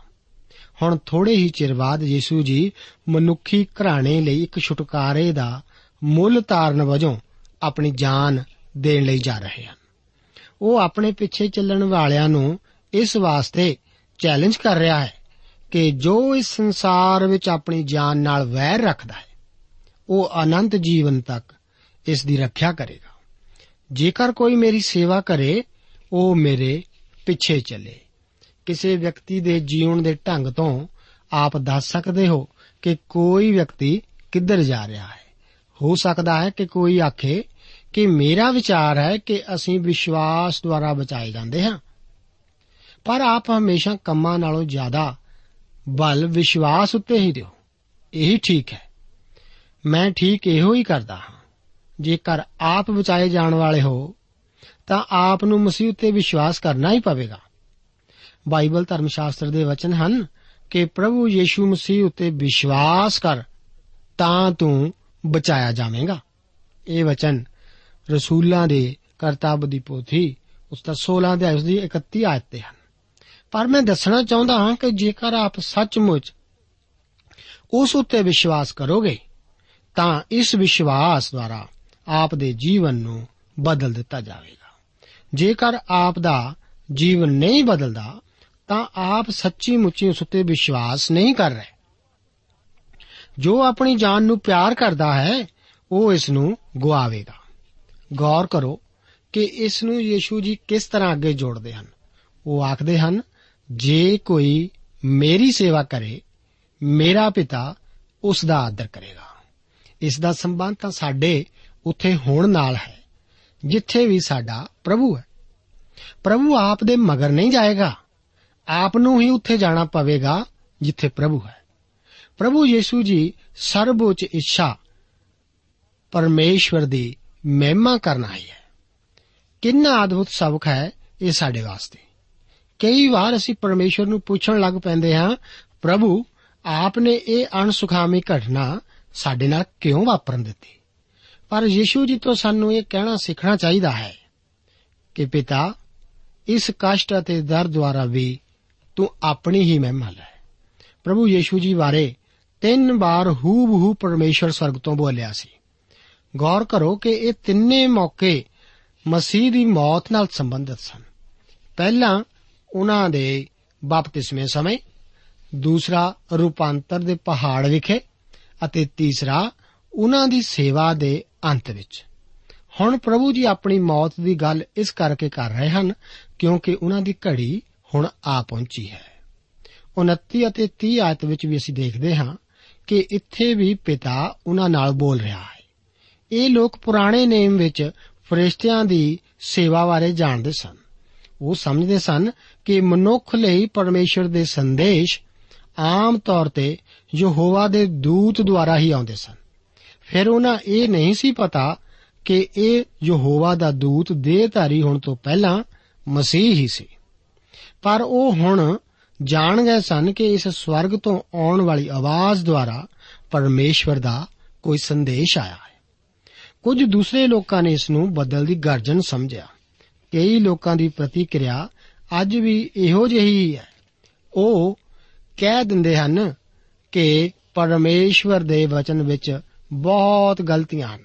ਹੁਣ ਥੋੜੇ ਹੀ ਚਿਰ ਬਾਅਦ ਯੀਸ਼ੂ ਜੀ ਮਨੁੱਖੀ ਘਰਾਣੇ ਲਈ ਇੱਕ ਛੁਟਕਾਰੇ ਦਾ ਮੁੱਲ ਤਾਰਨ ਵਜੋਂ ਆਪਣੀ ਜਾਨ ਦੇਣ ਲਈ ਜਾ ਰਹੇ ਹਨ। ਉਹ ਆਪਣੇ ਪਿੱਛੇ ਚੱਲਣ ਵਾਲਿਆਂ ਨੂੰ ਇਸ ਵਾਸਤੇ ਚੈਲੰਜ ਕਰ ਰਿਹਾ ਹੈ ਕਿ ਜੋ ਇਸ ਸੰਸਾਰ ਵਿੱਚ ਆਪਣੀ ਜਾਨ ਨਾਲ ਵੈਰ ਰੱਖਦਾ ਹੈ, ਉਹ ਅਨੰਤ ਜੀਵਨ ਤੱਕ ਇਸ ਦੀ ਰੱਖਿਆ ਕਰੇਗਾ। ਜੇਕਰ ਕੋਈ ਮੇਰੀ ਸੇਵਾ ਕਰੇ, ਉਹ ਮੇਰੇ ਪਿੱਛੇ ਚੱਲੇ। ਕਿਸੇ ਵਿਅਕਤੀ ਦੇ ਜੀਵਨ ਦੇ ਢੰਗ ਤੋਂ ਆਪ ਦੱਸ ਸਕਦੇ ਹੋ ਕਿ ਕੋਈ ਵਿਅਕਤੀ ਕਿੱਧਰ ਜਾ ਰਿਹਾ ਹੈ। ਹੋ ਸਕਦਾ ਹੈ ਕਿ ਕੋਈ ਆਖੇ ਕਿ ਮੇਰਾ ਵਿਚਾਰ ਹੈ ਕਿ ਅਸੀਂ ਵਿਸ਼ਵਾਸ ਦੁਆਰਾ ਬਚਾਏ ਜਾਂਦੇ ਹਾਂ। ਪਰ ਆਪ ਹਮੇਸ਼ਾ ਕੰਮਾਂ ਨਾਲੋਂ ਜ਼ਿਆਦਾ ਬਲ ਵਿਸ਼ਵਾਸ ਉੱਤੇ ਹੀ ਦਿਓ। ਇਹੀ ਠੀਕ ਹੈ। ਮੈਂ ਠੀਕ ਇਹੋ ਹੀ ਕਰਦਾ ਹਾਂ। ਜੇਕਰ ਆਪ ਬਚਾਏ ਜਾਣ ਵਾਲੇ ਹੋ, ਤਾਂ ਆਪ ਨੂੰ ਮਸੀਹ ਉੱਤੇ ਵਿਸ਼ਵਾਸ ਕਰਨਾ ਹੀ ਪਵੇਗਾ। ਬਾਈਬਲ ਧਰਮ ਸ਼ਾਸਤਰ ਦੇ ਵਚਨ ਹਨ ਕਿ ਪ੍ਰਭੂ ਯੀਸ਼ੂ ਮਸੀਹ ਉੱਤੇ ਵਿਸ਼ਵਾਸ ਕਰ, ਤਾਂ ਤੂੰ ਬਚਾਇਆ ਜਾਵੇਂਗਾ। ਇਹ ਵਚਨ ਰਸੂਲਾਂ ਦੇ ਕਰਤੱਵ ਦੀ ਪੋਥੀ, ਉਸ ਦਾ 16 ਅਧਿਆਇ, ਉਸ ਦੀ 31 ਆਇਤ ਤੇ ਹਨ। ਪਰ ਮੈਂ ਦੱਸਣਾ ਚਾਹੁੰਦਾ ਹਾਂ ਕਿ ਜੇਕਰ ਆਪ ਸੱਚਮੁੱਚ ਉਸ ਉੱਤੇ ਵਿਸ਼ਵਾਸ ਕਰੋਗੇ, ਤਾਂ ਇਸ ਵਿਸ਼ਵਾਸ ਦੁਆਰਾ ਆਪ ਦੇ ਜੀਵਨ ਨੂੰ ਬਦਲ ਦਿੱਤਾ ਜਾਵੇਗਾ। ਜੇਕਰ ਆਪ ਦਾ ਜੀਵਨ ਨਹੀਂ ਬਦਲਦਾ, ਤਾਂ ਆਪ ਸੱਚੀ ਮੁੱਚੀ ਉਸ ਉੱਤੇ ਵਿਸ਼ਵਾਸ ਨਹੀਂ ਕਰ ਰਹੇ। ਜੋ ਆਪਣੀ ਜਾਨ ਨੂੰ ਪਿਆਰ ਕਰਦਾ ਹੈ, ਉਹ ਇਸ ਨੂੰ ਗਵਾਵੇਗਾ ਗੌਰ ਕਰੋ ਕਿ ਇਸ ਨੂੰ ਯੀਸ਼ੂ ਜੀ ਕਿਸ ਤਰ੍ਹਾਂ ਅੱਗੇ ਜੋੜਦੇ ਹਨ। ਉਹ ਆਖਦੇ ਹਨ, ਜੇ ਕੋਈ ਮੇਰੀ ਸੇਵਾ ਕਰੇ, ਮੇਰਾ ਪਿਤਾ ਉਸ ਦਾ ਆਦਰ ਕਰੇਗਾ। ਇਸ ਦਾ ਸੰਬੰਧ ਤਾਂ ਸਾਡੇ ਉੱਥੇ ਹੋਣ ਨਾਲ ਹੈ, ਜਿੱਥੇ ਵੀ ਸਾਡਾ ਪ੍ਰਭੂ ਹੈ। ਪ੍ਰਭੂ ਆਪ ਦੇ ਮਗਰ ਨਹੀਂ ਜਾਏਗਾ, ਆਪ ਨੂੰ ਹੀ ਉੱਥੇ ਜਾਣਾ ਪਵੇਗਾ, ਜਿੱਥੇ ਪ੍ਰਭੂ ਹੈ। ਪ੍ਰਭੂ ਯੀਸ਼ੂ ਜੀ ਸਰਬਉੱਚ ਇੱਛਾ ਪਰਮੇਸ਼ਵਰ ਦੀ ਮਹਿਮਾ ਕਰਨਾ ਹੀ ਹੈ। ਕਿੰਨਾ ਅਦਭੁਤ ਸਬਕ ਹੈ ਇਹ ਸਾਡੇ ਵਾਸਤੇ। ਕਈ ਵਾਰ ਅਸੀਂ ਪਰਮੇਸ਼ਵਰ ਨੂੰ ਪੁੱਛਣ ਲੱਗ ਪੈਂਦੇ ਹਾਂ, ਪ੍ਰਭੂ ਆਪ ਨੇ ਇਹ ਅਣਸੁਖਾਵੀ ਘਟਨਾ ਸਾਡੇ ਨਾਲ ਕਿਉਂ ਵਾਪਰਨ ਦਿੱਤੀ? ਪਰ ਯੀਸ਼ੂ ਜੀ ਤੋਂ ਸਾਨੂੰ ਇਹ ਕਹਿਣਾ ਸਿੱਖਣਾ ਚਾਹੀਦਾ ਹੈ ਕਿ ਪਿਤਾ, ਇਸ ਕਸ਼ਟ ਅਤੇ ਦਰਦ ਦੁਆਰਾ ਵੀ ਤੂੰ ਆਪਣੀ ਹੀ ਮਹਿਮਾ ਲੈ। ਪ੍ਰਭੂ ਯੀਸ਼ੂ ਜੀ ਬਾਰੇ ਤਿੰਨ ਵਾਰ ਹੂ-ਬਹੂ ਪਰਮੇਸ਼ਰ ਸਵਰਗ ਤੋਂ ਬੋਲਿਆ ਸੀ। ਗੌਰ ਕਰੋ ਕਿ ਇਹ ਤਿੰਨੇ ਮੌਕੇ ਮਸੀਹ ਦੀ ਮੌਤ ਨਾਲ ਸੰਬੰਧਿਤ ਸਨ। ਪਹਿਲਾ ਉਹਨਾਂ ਦੇ ਬਪਤਿਸਮੇ ਸਮੇਂ, ਦੂਸਰਾ ਰੂਪਾਂਤਰ ਦੇ ਪਹਾੜ ਵਿਖੇ ਅਤੇ ਤੀਸਰਾ ਉਹਨਾਂ ਦੀ ਸੇਵਾ ਦੇ ਅੰਤ ਵਿੱਚ। ਹੁਣ ਪ੍ਰਭੂ ਜੀ ਆਪਣੀ ਮੌਤ ਦੀ ਗੱਲ ਇਸ ਕਰਕੇ ਕਰ ਰਹੇ ਹਨ ਕਿਉਂਕਿ ਉਹਨਾਂ ਦੀ ਘੜੀ ਹੁਣ ਆ ਪਹੁੰਚੀ ਹੈ। 29 ਅਤੇ 30 ਆਇਤ ਵਿੱਚ ਵੀ ਅਸੀਂ ਦੇਖਦੇ ਹਾਂ ਕਿ ਇੱਥੇ ਵੀ ਪਿਤਾ ਉਹਨਾਂ ਨਾਲ ਬੋਲ ਰਿਹਾ ਹੈ। ਇਹ ਲੋਕ ਪੁਰਾਣੇ ਨੇਮ ਵਿੱਚ ਫਰਿਸ਼ਤਿਆਂ ਦੀ ਸੇਵਾ ਬਾਰੇ ਜਾਣਦੇ ਸਨ। ਉਹ ਸਮਝਦੇ ਸਨ ਕਿ ਮਨੁੱਖ ਲਈ ਪਰਮੇਸ਼ਰ ਦੇ ਸੰਦੇਸ਼ ਆਮ ਤੌਰ ਤੇ ਯਹੋਵਾ ਦੇ ਦੂਤ ਦੁਆਰਾ ਹੀ ਆਉਂਦੇ ਸਨ। ਫਿਰ ਉਹਨਾਂ ਇਹ ਨਹੀਂ ਸੀ ਪਤਾ ਕਿ ਇਹ ਯਹੋਵਾ ਦਾ ਦੂਤ ਦੇਹਧਾਰੀ ਹੋਣ ਤੋਂ ਪਹਿਲਾਂ ਮਸੀਹ ਹੀ ਸੀ। ਪਰ ਉਹ ਹੁਣ ਜਾਣ ਗਏ ਸਨ ਕਿ ਇਸ ਸਵਰਗ ਤੋਂ ਆਉਣ ਵਾਲੀ ਆਵਾਜ਼ ਦੁਆਰਾ ਪਰਮੇਸ਼ਵਰ ਦਾ ਕੋਈ ਸੰਦੇਸ਼ ਆਇਆ ਹੈ। ਕੁਝ ਦੂਸਰੇ ਲੋਕਾਂ ਨੇ ਇਸ ਨੂੰ ਬਦਲ ਦੀ ਗਰਜਨ ਸਮਝਿਆ। ਕਈ ਲੋਕਾਂ ਦੀ ਪ੍ਰਤੀਕਿਰਿਆ ਅੱਜ ਵੀ ਇਹੋ ਜਿਹੀ ਹੈ ਉਹ ਕਹਿ ਦਿੰਦੇ ਹਨ ਕਿ ਪਰਮੇਸ਼ਵਰ ਦੇ ਵਚਨ ਵਿੱਚ ਬਹੁਤ ਗਲਤੀਆਂ ਹਨ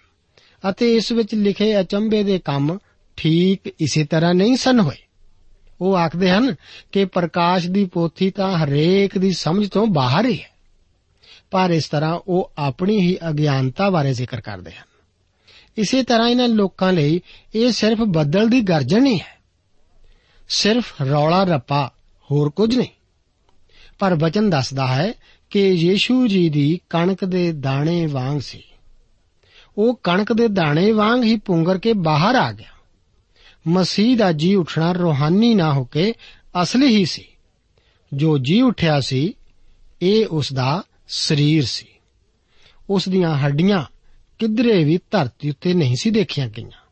ਅਤੇ ਇਸ ਵਿੱਚ ਲਿਖੇ ਅਚੰਭੇ ਦੇ ਕੰਮ ਠੀਕ ਇਸੇ ਤਰ੍ਹਾਂ ਨਹੀਂ ਸਨ ਹੋਏ। ਉਹ ਆਖਦੇ ਹਨ ਕਿ ਪ੍ਰਕਾਸ਼ ਦੀ ਪੋਥੀ ਤਾਂ ਹਰੇਕ ਦੀ ਸਮਝ ਤੋਂ ਬਾਹਰ ਹੀ ਹੈ। ਪਰ ਇਸ ਤਰ੍ਹਾਂ ਉਹ ਆਪਣੀ ਹੀ ਅਗਿਆਨਤਾ ਬਾਰੇ ਜ਼ਿਕਰ ਕਰਦੇ ਹਨ। ਇਸੇ ਤਰ੍ਹਾਂ ਇਹਨਾਂ ਲੋਕਾਂ ਲਈ ਇਹ ਸਿਰਫ ਬੱਦਲ ਦੀ ਗਰਜਨ ਹੀ ਹੈ। ਸਿਰਫ ਰੌਲਾ ਰੱਪਾ ਹੋਰ ਕੁਝ ਨਹੀਂ। ਪਰ ਵਚਨ ਦੱਸਦਾ ਹੈ ਕਿ ਯੀਸ਼ੂ ਜੀ ਦੀ ਕਣਕ ਦੇ ਦਾਣੇ ਵਾਂਗ ਸੀ। ਉਹ ਕਣਕ ਦੇ ਦਾਣੇ ਵਾਂਗ ਹੀ ਪੁੰਗਰ ਕੇ ਬਾਹਰ ਆ ਗਿਆ। ਮਸੀਹ ਦਾ ਜੀ ਉੱਠਣਾ ਰੋਹਾਨੀ ਨਾ ਹੋ ਕੇ ਅਸਲੀ ਹੀ ਸੀ। ਜੋ ਜੀ ਉੱਠਿਆ ਸੀ, ਇਹ ਉਸ ਦਾ ਸਰੀਰ ਸੀ। ਉਸ ਦੀਆਂ ਹੱਡੀਆਂ ਕਿਧਰੇ ਵੀ ਧਰਤੀ ਉੱਤੇ ਨਹੀਂ ਸੀ ਦੇਖੀਆਂ ਗਈਆਂ।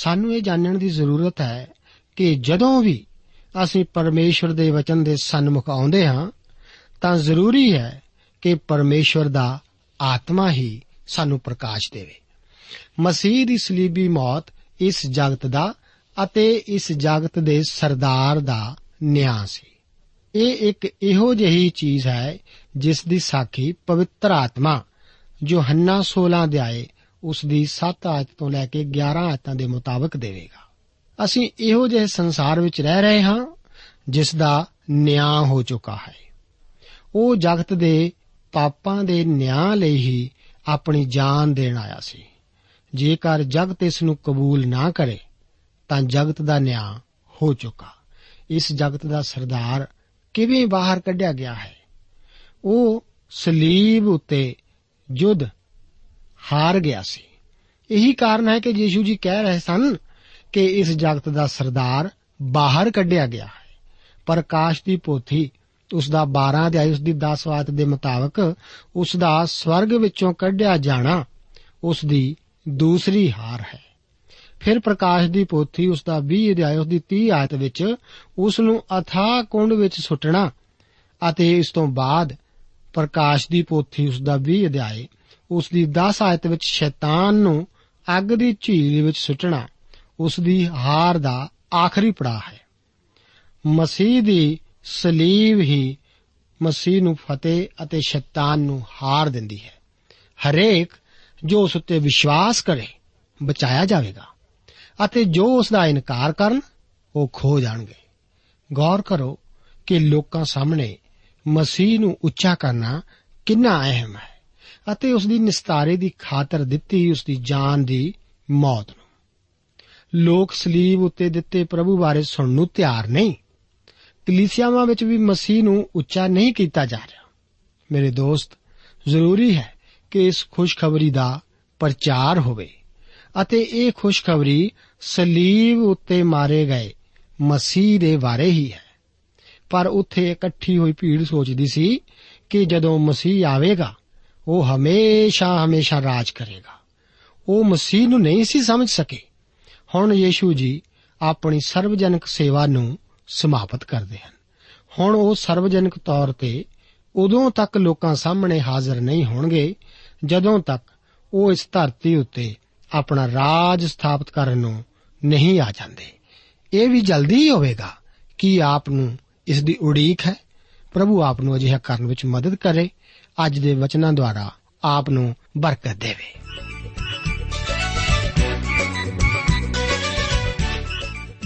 ਸਾਨੂੰ ਇਹ ਜਾਣਨ ਦੀ ਜ਼ਰੂਰਤ ਹੈ ਕਿ ਜਦੋਂ ਵੀ ਅਸੀਂ ਪਰਮੇਸ਼ਵਰ ਦੇ ਵਚਨ ਦੇ ਸਨਮੁਖ ਆਉਂਦੇ ਹਾਂ, ਤਾਂ ਜ਼ਰੂਰੀ ਹੈ ਕਿ ਪਰਮੇਸ਼ਵਰ ਦਾ ਆਤਮਾ ਹੀ ਸਾਨੂੰ ਪ੍ਰਕਾਸ਼ ਦੇਵੇ। ਮਸੀਹ ਦੀ ਸਲੀਬੀ ਮੌਤ ਇਸ ਜਗਤ ਦਾ ਅਤੇ ਇਸ ਜਗਤ ਦੇ ਸਰਦਾਰ ਦਾ ਨਿਆਂ ਸੀ। ਇਹ ਇੱਕ ਇਹੋ ਜਿਹੀ ਚੀਜ਼ ਹੈ ਜਿਸ ਦੀ ਸਾਖੀ ਪਵਿੱਤਰ ਆਤਮਾ ਜੋ ਹੰਨਾ 16 ਅਧਿਆਏ ਉਸ ਦੀ 7 ਆਇਤ ਤੋਂ ਲੈ ਕੇ 11 ਆਇਤਾਂ ਦੇ ਮੁਤਾਬਕ ਦੇਵੇਗਾ। ਅਸੀਂ ਇਹੋ ਜਿਹੇ ਸੰਸਾਰ ਵਿੱਚ ਰਹਿ ਰਹੇ ਹਾਂ ਜਿਸ ਦਾ ਨਿਆਂ ਹੋ ਚੁੱਕਾ ਹੈ। ਉਹ ਜਗਤ ਦੇ ਪਾਪਾਂ ਦੇ ਨਿਆਂ ਲਈ ਹੀ ਆਪਣੀ ਜਾਨ ਦੇਣ ਆਇਆ ਸੀ। ਜੇਕਰ ਜਗਤ ਇਸ ਨੂੰ ਕਬੂਲ ਨਾ ਕਰੇ, ਤਾਂ ਜਗਤ ਦਾ ਨਿਆਂ ਹੋ ਚੁੱਕਾ। ਇਸ ਜਗਤ ਦਾ ਸਰਦਾਰ ਕਿਵੇਂ ਬਾਹਰ ਕੱਢਿਆ ਗਿਆ ਹੈ? ਉਹ ਸਲੀਬ ਉੱਤੇ ਜੁਦ ਹਾਰ ਗਿਆ ਸੀ। ਇਹੀ ਕਾਰਨ ਹੈ ਕਿ ਯੀਸ਼ੂ ਜੀ ਕਹਿ ਰਹੇ ਸਨ ਕਿ ਇਸ ਜਗਤ ਦਾ ਸਰਦਾਰ ਬਾਹਰ ਕੱਢਿਆ ਗਿਆ ਹੈ। ਪ੍ਰਕਾਸ਼ ਦੀ ਪੋਥੀ ਉਸ ਦਾ 12 ਅਧਿਆਇ ਉਸ ਦੀ 10 ਆਇਤ ਦੇ ਮੁਤਾਬਕ ਉਸ ਦਾ ਸਵਰਗ ਵਿੱਚੋਂ ਕੱਢਿਆ ਜਾਣਾ ਉਸ ਦੀ ਦੂਸਰੀ ਹਾਰ ਹੈ। ਫਿਰ ਪ੍ਰਕਾਸ਼ ਦੀ ਪੋਥੀ ਉਸ ਦਾ 20 ਅਧਿਆਇ ਉਸ ਦੀ 30 ਆਇਤ ਵਿੱਚ ਉਸ ਨੂੰ ਅਥਾਹ ਕੁੰਡ ਵਿੱਚ ਸੁੱਟਣਾ ਅਤੇ ਇਸ ਤੋਂ ਬਾਅਦ ਪ੍ਰਕਾਸ਼ ਦੀ ਪੋਥੀ ਉਸ ਦਾ 20 ਅਧਿਆਇ ਉਸ ਦੀ 10 ਆਇਤ ਵਿੱਚ ਸ਼ੈਤਾਨ ਨੂੰ ਅੱਗ ਦੀ ਝੀਲ ਵਿੱਚ ਸੁੱਟਣਾ ਉਸ ਦੀ ਹਾਰ ਦਾ ਆਖਰੀ ਪੜਾਅ ਹੈ। ਮਸੀਹ ਦੀ ਸਲੀਬ ਹੀ ਮਸੀਹ ਨੂੰ ਫਤਿਹ ਅਤੇ ਸ਼ੈਤਾਨ ਨੂੰ ਹਾਰ ਦਿੰਦੀ ਹੈ। ਹਰੇਕ ਜੋ ਉਸ ਉੱਤੇ ਵਿਸ਼ਵਾਸ ਕਰੇ, ਬਚਾਇਆ ਜਾਵੇਗਾ। ਅਤੇ ਜੋ ਉਸ ਦਾ ਇਨਕਾਰ ਕਰਨ, ਉਹ ਖੋ ਜਾਣਗੇ। ਗੌਰ ਕਰੋ ਕਿ ਲੋਕਾਂ ਸਾਹਮਣੇ ਮਸੀਹ ਨੂੰ ਉੱਚਾ ਕਰਨਾ ਕਿੰਨਾ ਅਹਿਮ ਹੈ ਅਤੇ ਉਸ ਦੀ ਨਿਸਤਾਰੇ ਦੀ ਖਾਤਰ ਦਿੱਤੀ ਉਸ ਦੀ ਜਾਨ ਦੀ ਮੌਤ ਨੂੰ। ਲੋਕ ਸਲੀਬ ਉੱਤੇ ਦਿੱਤੇ ਪ੍ਰਭੂ ਬਾਰੇ ਸੁਣਨ ਨੂੰ ਤਿਆਰ ਨਹੀਂ। ਕਲੀਸਿਆਵਾਂ ਵਿੱਚ ਵੀ ਮਸੀਹ ਨੂੰ ਉੱਚਾ ਨਹੀਂ ਕੀਤਾ ਜਾ ਰਿਹਾ। ਮੇਰੇ ਦੋਸਤ, ਜ਼ਰੂਰੀ ਹੈ ਕਿ ਇਸ ਖੁਸ਼ਖਬਰੀ ਦਾ ਪ੍ਰਚਾਰ ਹੋਵੇ ਅਤੇ ਇਹ ਖੁਸ਼ਖਬਰੀ ਸਲੀਬ ਉੱਤੇ ਮਾਰੇ ਗਏ ਮਸੀਹ ਦੇ ਬਾਰੇ ਹੀ ਹੈ। ਪਰ ਉੱਥੇ ਇਕੱਠੀ ਹੋਈ ਭੀੜ ਸੋਚਦੀ ਸੀ ਕਿ ਜਦੋਂ ਮਸੀਹ ਆਵੇਗਾ, ਉਹ ਹਮੇਸ਼ਾ ਹਮੇਸ਼ਾ ਰਾਜ ਕਰੇਗਾ। ਉਹ ਮਸੀਹ ਨੂੰ ਨਹੀਂ ਸੀ ਸਮਝ ਸਕੇ। ਹੁਣ ਯੀਸ਼ੂ ਜੀ ਆਪਣੀ ਸਰਵਜਨਕ ਸੇਵਾ ਨੂੰ ਸਮਾਪਤ ਕਰਦੇ ਹਨ। ਹੁਣ ਉਹ ਸਰਵਜਨਕ ਤੌਰ ਤੇ ਉਦੋਂ ਤੱਕ ਲੋਕਾਂ ਸਾਹਮਣੇ ਹਾਜ਼ਰ ਨਹੀਂ ਹੋਣਗੇ, ਜਦੋਂ ਤੱਕ ਉਹ ਇਸ ਧਰਤੀ ਉੱਤੇ ਆਪਣਾ ਰਾਜ ਸਥਾਪਿਤ ਕਰਨ ਨੂੰ ਨਹੀਂ ਆ ਜਾਂਦੇ। ਇਹ ਵੀ ਜਲਦੀ ਹੀ ਹੋਵੇਗਾ ਕਿ ਆਪ ਨੂੰ ਇਸ ਦੀ ਉਡੀਕ ਹੈ। ਪ੍ਰਭੂ ਆਪ ਨੂੰ ਅਜਿਹਾ ਕਰਨ ਵਿੱਚ ਮਦਦ ਕਰੇ। ਅੱਜ ਦੇ ਵਚਨਾਂ ਦੁਆਰਾ ਆਪ ਨੂੰ ਬਰਕਤ ਦੇਵੇ।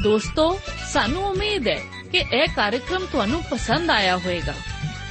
ਦੋਸਤੋ, ਸਾਨੂੰ ਉਮੀਦ ਹੈ ਕਿ ਇਹ ਕਾਰਜਕ੍ਰਮ ਤੁਹਾਨੂੰ ਪਸੰਦ ਆਇਆ ਹੋਵੇਗਾ।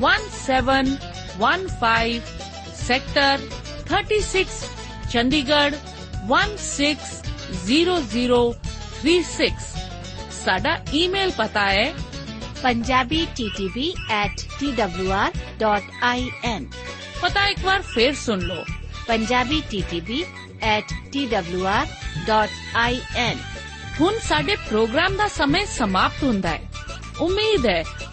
1715 sector 36 Chandigarh 160036 ਸਾਡਾ ਈਮੇਲ ਪਤਾ ਹੈ punjabitv@twr.in ਪਤਾ ਇੱਕ ਵਾਰ ਫੇਰ ਸੁਣ ਲਓ punjabitv@twr.in ਹੁਣ ਸਾਡੇ ਪ੍ਰੋਗਰਾਮ ਦਾ ਸਮੇਂ ਸਮਾਪਤ ਹੁੰਦਾ ਹੈ ਉਮੀਦ ਹੈ